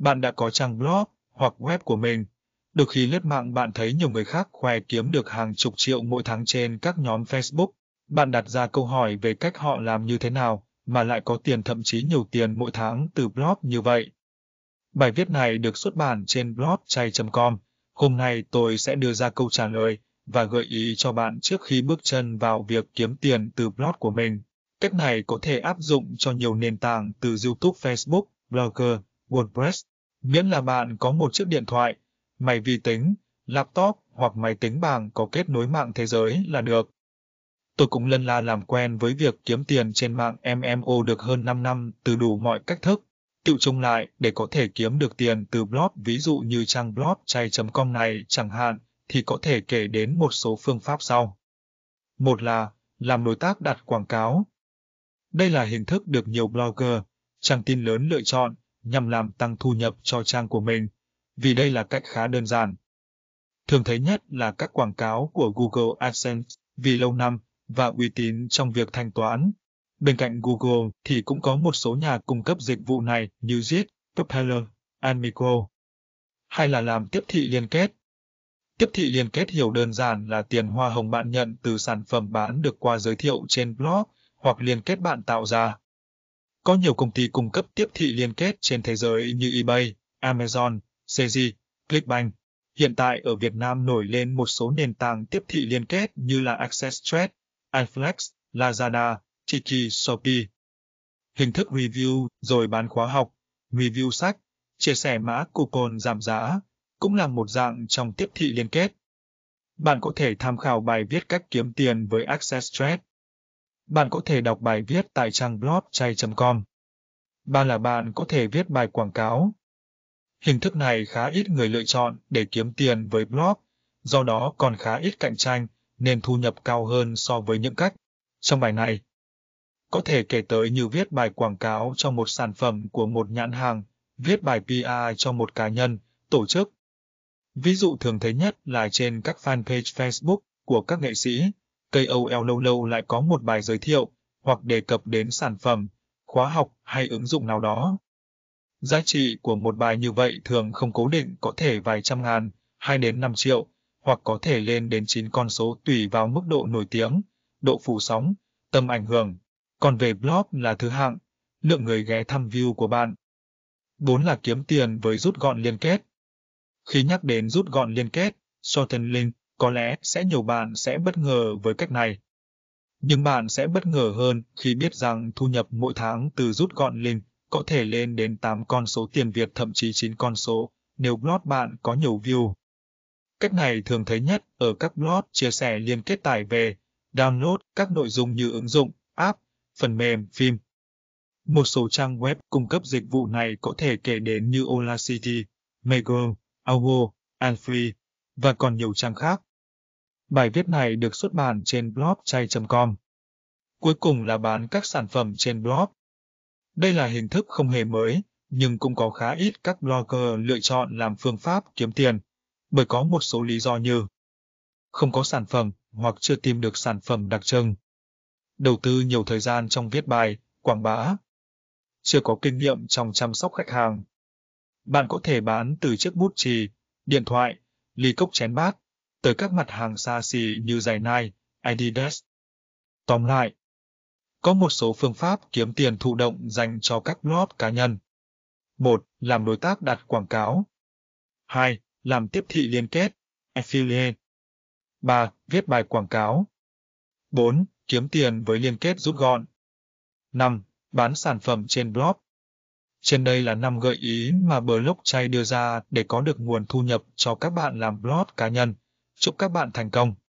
Bạn đã có trang blog hoặc web của mình. Đôi khi lướt mạng bạn thấy nhiều người khác khoe kiếm được hàng chục triệu mỗi tháng trên các nhóm Facebook. Bạn đặt ra câu hỏi về cách họ làm như thế nào mà lại có tiền thậm chí nhiều tiền mỗi tháng từ blog như vậy. Bài viết này được xuất bản trên blog chay.com. Hôm nay tôi sẽ đưa ra câu trả lời và gợi ý cho bạn trước khi bước chân vào việc kiếm tiền từ blog của mình. Cách này có thể áp dụng cho nhiều nền tảng từ YouTube, Facebook, Blogger, WordPress, miễn là bạn có một chiếc điện thoại, máy vi tính, laptop hoặc máy tính bảng có kết nối mạng thế giới là được. Tôi cũng lân la làm quen với việc kiếm tiền trên mạng MMO được hơn 5 năm từ đủ mọi cách thức. Tự chung lại, để có thể kiếm được tiền từ blog ví dụ như trang blog chay.com này chẳng hạn, thì có thể kể đến một số phương pháp sau. Một là làm đối tác đặt quảng cáo. Đây là hình thức được nhiều blogger, trang tin lớn lựa chọn nhằm làm tăng thu nhập cho trang của mình, vì đây là cách khá đơn giản. Thường thấy nhất là các quảng cáo của Google AdSense vì lâu năm và uy tín trong việc thanh toán. Bên cạnh Google thì cũng có một số nhà cung cấp dịch vụ này như Zit, Propeller, Amico. Hay là làm tiếp thị liên kết. Tiếp thị liên kết hiểu đơn giản là tiền hoa hồng bạn nhận từ sản phẩm bán được qua giới thiệu trên blog hoặc liên kết bạn tạo ra. Có nhiều công ty cung cấp tiếp thị liên kết trên thế giới như eBay, Amazon, CZ, Clickbank. Hiện tại ở Việt Nam nổi lên một số nền tảng tiếp thị liên kết như là Access Trade, iFlex, Lazada, Tiki, Shopee. Hình thức review rồi bán khóa học, review sách, chia sẻ mã coupon giảm giá cũng là một dạng trong tiếp thị liên kết. Bạn có thể tham khảo bài viết cách kiếm tiền với Access Trade. Bạn có thể đọc bài viết tại trang blog chay.com. Ba là bạn có thể viết bài quảng cáo. Hình thức này khá ít người lựa chọn để kiếm tiền với blog, do đó còn khá ít cạnh tranh nên thu nhập cao hơn so với những cách. Trong bài này, có thể kể tới như viết bài quảng cáo cho một sản phẩm của một nhãn hàng, viết bài PR cho một cá nhân, tổ chức. Ví dụ thường thấy nhất là trên các fanpage Facebook của các nghệ sĩ, KOL lâu lâu lại có một bài giới thiệu hoặc đề cập đến sản phẩm, khóa học hay ứng dụng nào đó. Giá trị của một bài như vậy thường không cố định có thể vài trăm ngàn, hai đến 5 triệu, hoặc có thể lên đến 9 con số tùy vào mức độ nổi tiếng, độ phủ sóng, tầm ảnh hưởng. Còn về blog là thứ hạng, lượng người ghé thăm view của bạn. 4 là kiếm tiền với rút gọn liên kết. Khi nhắc đến rút gọn liên kết, shorten link, có lẽ sẽ nhiều bạn sẽ bất ngờ với cách này. Nhưng bạn sẽ bất ngờ hơn khi biết rằng thu nhập mỗi tháng từ rút gọn link có thể lên đến 8 con số tiền Việt thậm chí 9 con số nếu blog bạn có nhiều view. Cách này thường thấy nhất ở các blog chia sẻ liên kết tải về, download các nội dung như ứng dụng, app, phần mềm, phim. Một số trang web cung cấp dịch vụ này có thể kể đến như Olacity, Mego, Algo, Alfree và còn nhiều trang khác. Bài viết này được xuất bản trên blog chay.com. Cuối cùng là bán các sản phẩm trên blog. Đây là hình thức không hề mới, nhưng cũng có khá ít các blogger lựa chọn làm phương pháp kiếm tiền bởi có một số lý do như không có sản phẩm hoặc chưa tìm được sản phẩm đặc trưng, đầu tư nhiều thời gian trong viết bài, quảng bá, chưa có kinh nghiệm trong chăm sóc khách hàng. Bạn có thể bán từ chiếc bút chì, điện thoại, ly cốc chén bát, tới các mặt hàng xa xỉ như giày Nike, Adidas. Tóm lại, có một số phương pháp kiếm tiền thụ động dành cho các blog cá nhân. 1. Làm đối tác đặt quảng cáo. 2 làm tiếp thị liên kết, affiliate. 3. Viết bài quảng cáo. 4. Kiếm tiền với liên kết rút gọn. 5. Bán sản phẩm trên blog. Trên đây là 5 gợi ý mà Blockchain đưa ra để có được nguồn thu nhập cho các bạn làm blog cá nhân. Chúc các bạn thành công!